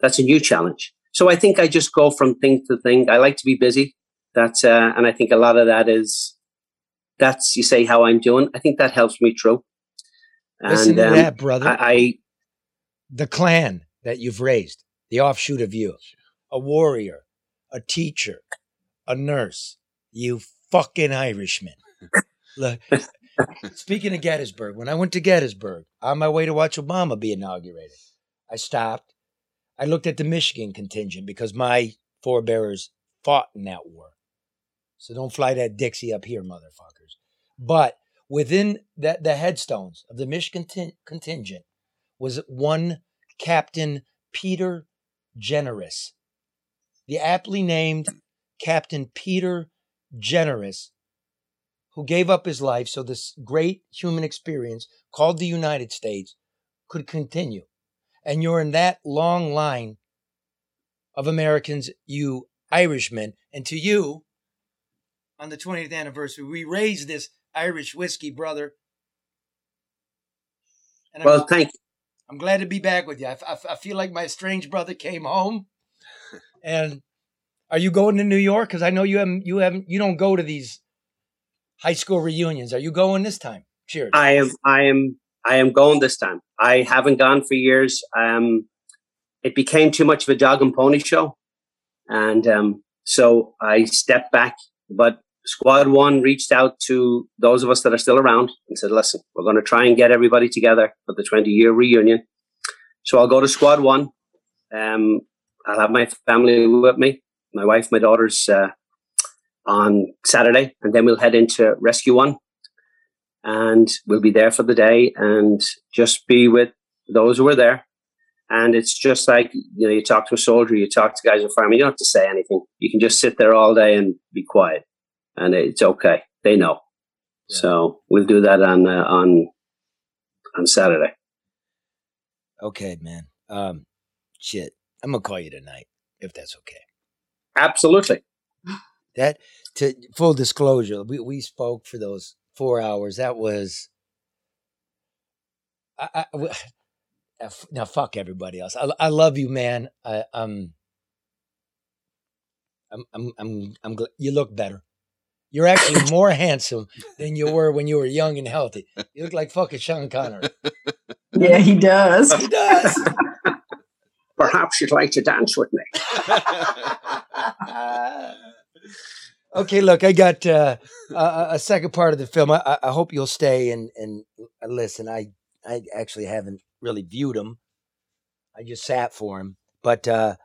D: that's a new challenge. So I think I just go from thing to thing. I like to be busy. That's uh, and I think a lot of that is that's you say how I'm doing. I think that helps me through.
C: And, Listen to um, that, brother.
D: I, I
C: the clan that you've raised, the offshoot of you, a warrior, a teacher, a nurse, you fucking Irishman. Look, speaking of Gettysburg, when I went to Gettysburg on my way to watch Obama be inaugurated, I stopped. I looked at the Michigan contingent because my forebears fought in that war. So don't fly that Dixie up here, motherfuckers. But within the, the headstones of the Michigan t- contingent was one Captain Peter Generous. The aptly named Captain Peter Generous, who gave up his life so this great human experience called the United States could continue. And you're in that long line of Americans, you Irishmen, and to you, on the 20th anniversary. We raised this Irish whiskey, brother.
D: And well, I'm, thank you.
C: I'm glad to be back with you. I, I, I feel like my strange brother came home. And are you going to New York? Because I know you haven't, you haven't, you don't go to these high school reunions. Are you going this time? Cheers.
D: I am. I am. I am going this time. I haven't gone for years. Um, it became too much of a dog and pony show, and um, so I stepped back. But Squad One reached out to those of us that are still around and said, listen, we're going to try and get everybody together for the 20 year reunion. So I'll go to Squad One. Um, I'll have my family with me, my wife, my daughters. Uh, on Saturday, and then we'll head into Rescue One, and we'll be there for the day and just be with those who are there. And it's just like you know, you talk to a soldier, you talk to guys in firemen. You don't have to say anything. You can just sit there all day and be quiet, and it's okay. They know. So we'll do that on uh, on on Saturday.
C: Okay, man. Um, shit. I'm gonna call you tonight if that's okay.
D: Absolutely.
C: That to full disclosure, we we spoke for those four hours. That was. I, I, now fuck everybody else. I, I love you, man. I, um, I'm I'm I'm I'm gl- you look better. You're actually more handsome than you were when you were young and healthy. You look like fucking Sean Connery.
E: Yeah, he does.
C: He does.
D: Perhaps you'd like to dance with me.
C: okay, look, I got uh, a, a second part of the film. I, I- I hope you'll stay and and uh, listen. I I actually haven't really viewed him. I just sat for him, but uh,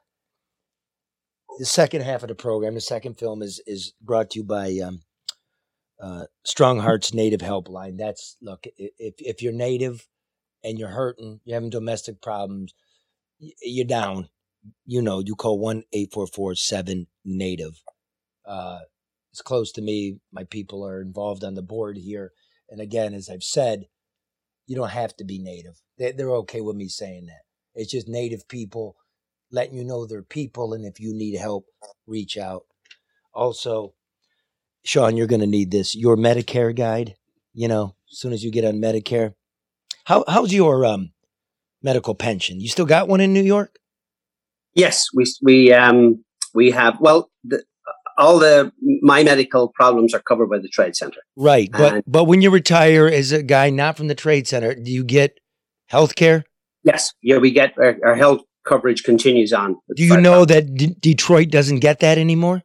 C: the second half of the program, the second film, is is brought to you by um, uh, Strong Hearts Native Helpline. That's look, if if you're native and you're hurting, you're having domestic problems, you're down. You know, you call one eight four four seven native. Uh, it's close to me. My people are involved on the board here, and again, as I've said, you don't have to be native. They, they're okay with me saying that. It's just native people letting you know they're people, and if you need help, reach out. Also, Sean, you're going to need this. Your Medicare guide. You know, as soon as you get on Medicare, how how's your um medical pension? You still got one in New York?
D: Yes, we we um we have well the, all the my medical problems are covered by the trade center.
C: Right, but
D: And-
C: but when you retire as a guy not from the trade center, do you get health care?
D: Yes, yeah, we get our, our health coverage continues on.
C: Do you know that D- Detroit doesn't get that anymore?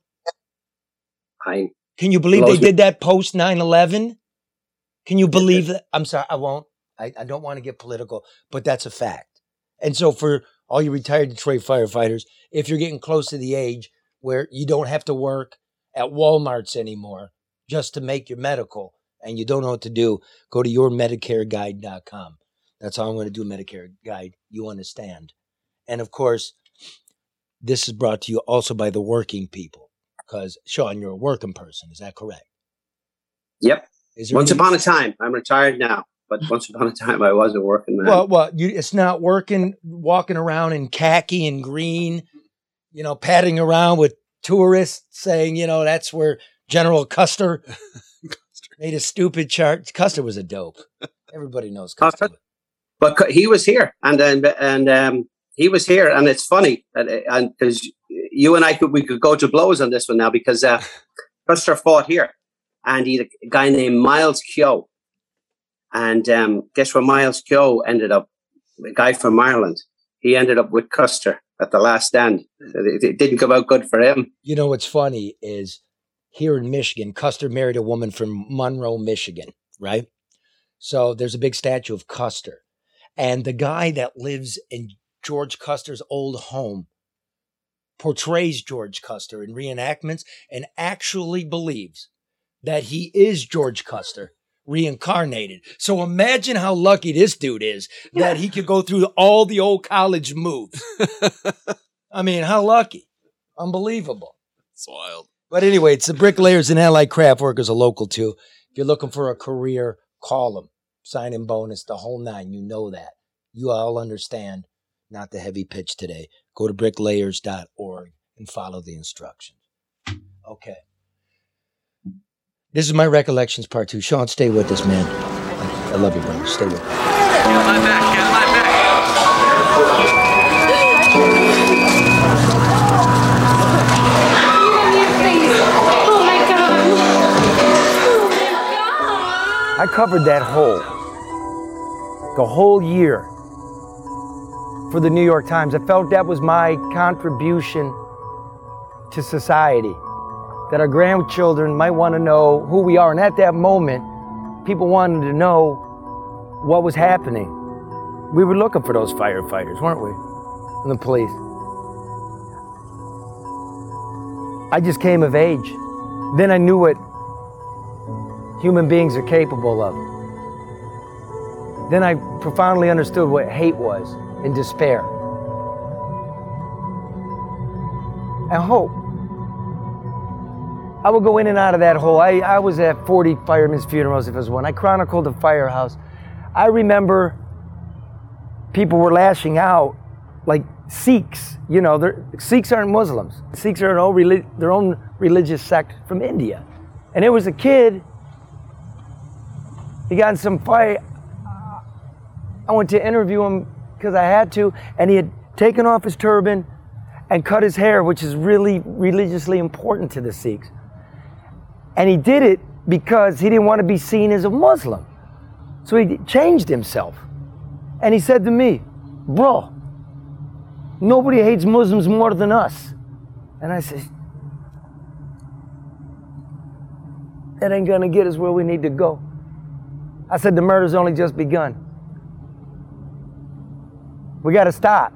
D: I
C: Can you believe they
D: me-
C: did that post 9-11? Can you believe that? I'm sorry, I won't. I, I don't want to get political, but that's a fact. And so for all you retired Detroit firefighters, if you're getting close to the age where you don't have to work at Walmart's anymore just to make your medical and you don't know what to do, go to yourmedicareguide.com. That's all I'm going to do, Medicare Guide. You understand. And of course, this is brought to you also by the working people because, Sean, you're a working person. Is that correct?
D: Yep. Once
C: any-
D: upon a time, I'm retired now, but once upon a time I was a working man.
C: Well, well, you, it's not working walking around in khaki and green, you know, padding around with tourists saying, you know, that's where General Custer made a stupid chart. Custer was a dope. Everybody knows Custer.
D: Custer? but he was here, and then and um, he was here, and it's funny, and because you and I could we could go to blows on this one now because uh, Custer fought here, and he a guy named Miles Keogh, and um, guess where Miles Keogh ended up? A guy from Ireland. He ended up with Custer at the last stand. It, it didn't come out good for him.
C: You know what's funny is here in Michigan, Custer married a woman from Monroe, Michigan, right? So there's a big statue of Custer. And the guy that lives in George Custer's old home portrays George Custer in reenactments and actually believes that he is George Custer reincarnated. So imagine how lucky this dude is that he could go through all the old college moves. I mean, how lucky. Unbelievable.
F: It's wild.
C: But anyway, it's the bricklayers and allied craft workers are local too. If you're looking for a career, call them. Sign in bonus, the whole nine. You know that. You all understand. Not the heavy pitch today. Go to bricklayers.org and follow the instructions. Okay. This is my recollections part two. Sean, stay with us, man. I love you, brother. Stay with us.
G: Oh my god. Oh my god.
C: I covered that whole, the whole year for the New York Times. I felt that was my contribution to society, that our grandchildren might want to know who we are. And at that moment, people wanted to know what was happening. We were looking for those firefighters, weren't we? And the police. I just came of age. then I knew what human beings are capable of. Then I profoundly understood what hate was and despair. And hope. I would go in and out of that hole. I, I was at 40 firemen's funerals, if it was one. I chronicled the firehouse. I remember people were lashing out like Sikhs. You know, Sikhs aren't Muslims. Sikhs are own, reli- their own religious sect from India. And there was a kid, he got in some fight. I went to interview him because I had to, and he had taken off his turban and cut his hair, which is really religiously important to the Sikhs. And he did it because he didn't want to be seen as a Muslim. So he changed himself. And he said to me, Bro, nobody hates Muslims more than us. And I said, That ain't gonna get us where we need to go. I said, The murder's only just begun. We gotta stop.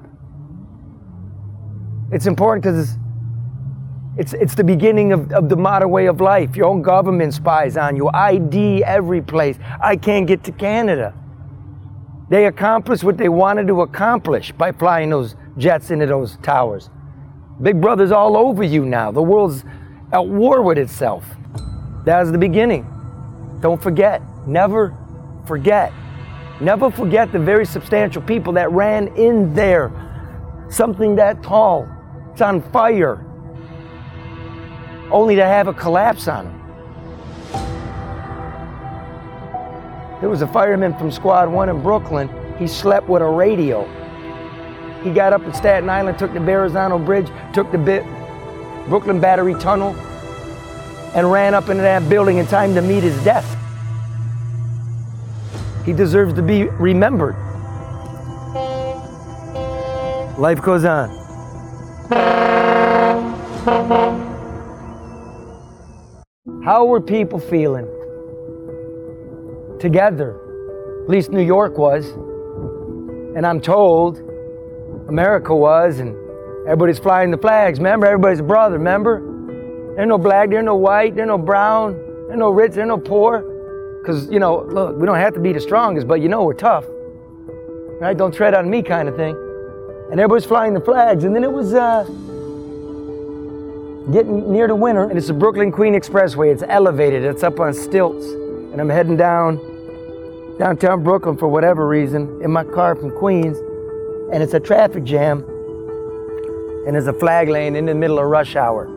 C: It's important because it's, it's the beginning of, of the modern way of life. Your own government spies on you, ID every place. I can't get to Canada. They accomplished what they wanted to accomplish by flying those jets into those towers. Big Brother's all over you now. The world's at war with itself. That was the beginning. Don't forget. Never forget. Never forget the very substantial people that ran in there. Something that tall. It's on fire. Only to have a collapse on them. There was a fireman from Squad 1 in Brooklyn. He slept with a radio. He got up at Staten Island, took the Verrazano Bridge, took the bit Brooklyn Battery Tunnel, and ran up into that building in time to meet his death. He deserves to be remembered. Life goes on. How were people feeling? Together. At least New York was. And I'm told America was, and everybody's flying the flags. Remember, everybody's a brother, remember? There's no black, there's no white, there's no brown, there's no rich, there's no poor. Because, you know, look, we don't have to be the strongest, but you know we're tough. Right? Don't tread on me kind of thing. And everybody's flying the flags. And then it was uh, getting near the winter, and it's the Brooklyn Queen Expressway. It's elevated, it's up on stilts. And I'm heading down downtown Brooklyn for whatever reason in my car from Queens, and it's a traffic jam, and there's a flag laying in the middle of rush hour.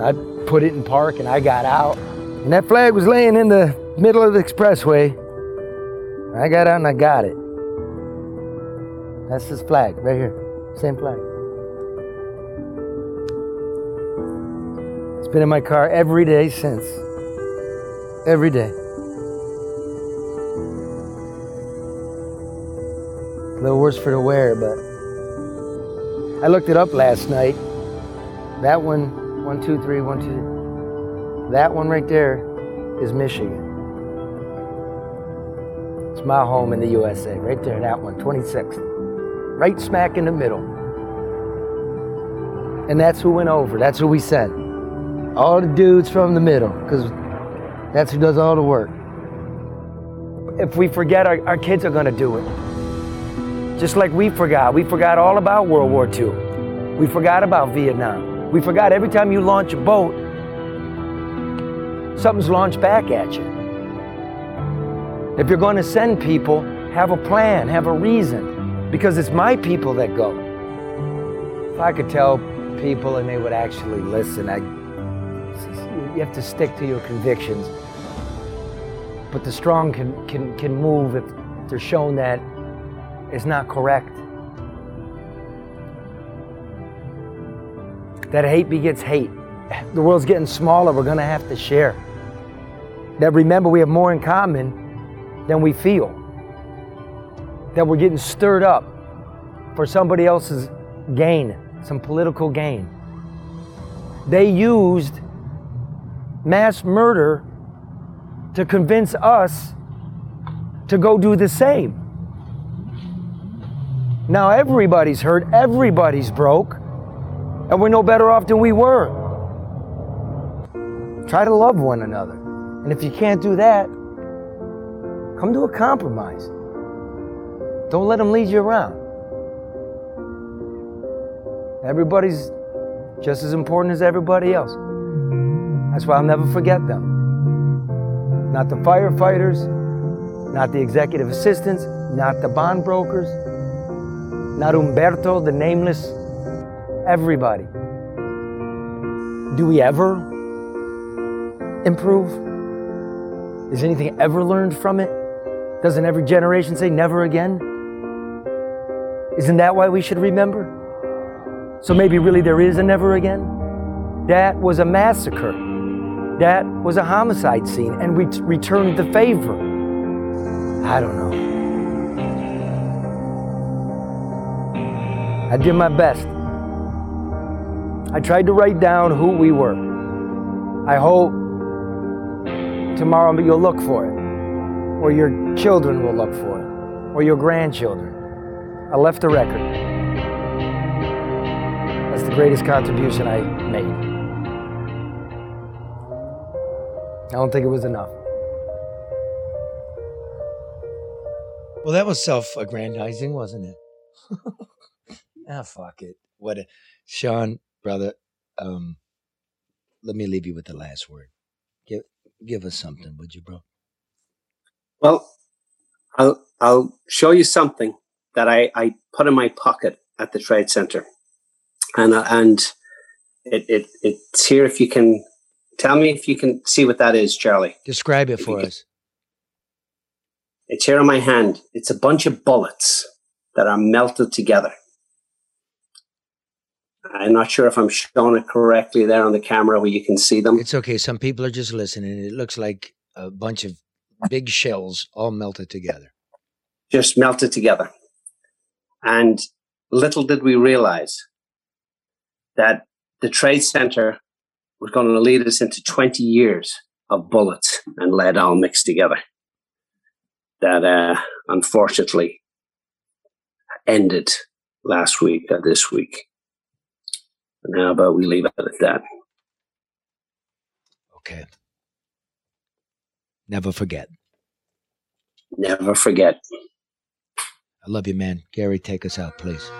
C: I put it in park and I got out, and that flag was laying in the middle of the expressway. I got out and I got it. That's this flag right here, same flag. It's been in my car every day since. Every day. A little worse for the wear, but I looked it up last night. That one, one, two, three, one, two. That one right there is Michigan. My home in the USA, right there, that one, 26th. Right smack in the middle. And that's who went over, that's who we sent. All the dudes from the middle, because that's who does all the work. If we forget, our, our kids are going to do it. Just like we forgot. We forgot all about World War II. We forgot about Vietnam. We forgot every time you launch a boat, something's launched back at you. If you're going to send people, have a plan, have a reason, because it's my people that go. If I could tell people and they would actually listen, I, you have to stick to your convictions. But the strong can, can, can move if they're shown that it's not correct. That hate begets hate. The world's getting smaller, we're going to have to share. That remember, we have more in common than we feel. That we're getting stirred up for somebody else's gain, some political gain. They used mass murder to convince us to go do the same. Now everybody's hurt, everybody's broke, and we're no better off than we were. Try to love one another. And if you can't do that, come to a compromise. Don't let them lead you around. Everybody's just as important as everybody else. That's why I'll never forget them. Not the firefighters, not the executive assistants, not the bond brokers, not Umberto, the nameless, everybody. Do we ever improve? Is anything ever learned from it? Doesn't every generation say never again? Isn't that why we should remember? So maybe really there is a never again? That was a massacre. That was a homicide scene, and we t- returned the favor. I don't know. I did my best. I tried to write down who we were. I hope tomorrow you'll look for it, or your children will look for it, or your grandchildren. I left a record. That's the greatest contribution I made. I don't think it was enough.
H: Well, that was self-aggrandizing, wasn't it? ah, fuck it. What, a, Sean, brother. Um, let me leave you with the last word. Give give us something, would you, bro?
D: Well, I'll I'll show you something that I, I put in my pocket at the trade center, and uh, and it, it it's here. If you can tell me if you can see what that is, Charlie.
H: Describe it for us.
D: It's here in my hand. It's a bunch of bullets that are melted together. I'm not sure if I'm showing it correctly there on the camera where you can see them.
H: It's okay. Some people are just listening. It looks like a bunch of big shells all melted together.
D: just melted together. And little did we realize that the trade center was going to lead us into 20 years of bullets and lead all mixed together. That uh, unfortunately ended last week or this week. And how about we leave it at that?
H: Okay. Never forget.
D: Never forget.
H: I love you, man. Gary, take us out, please.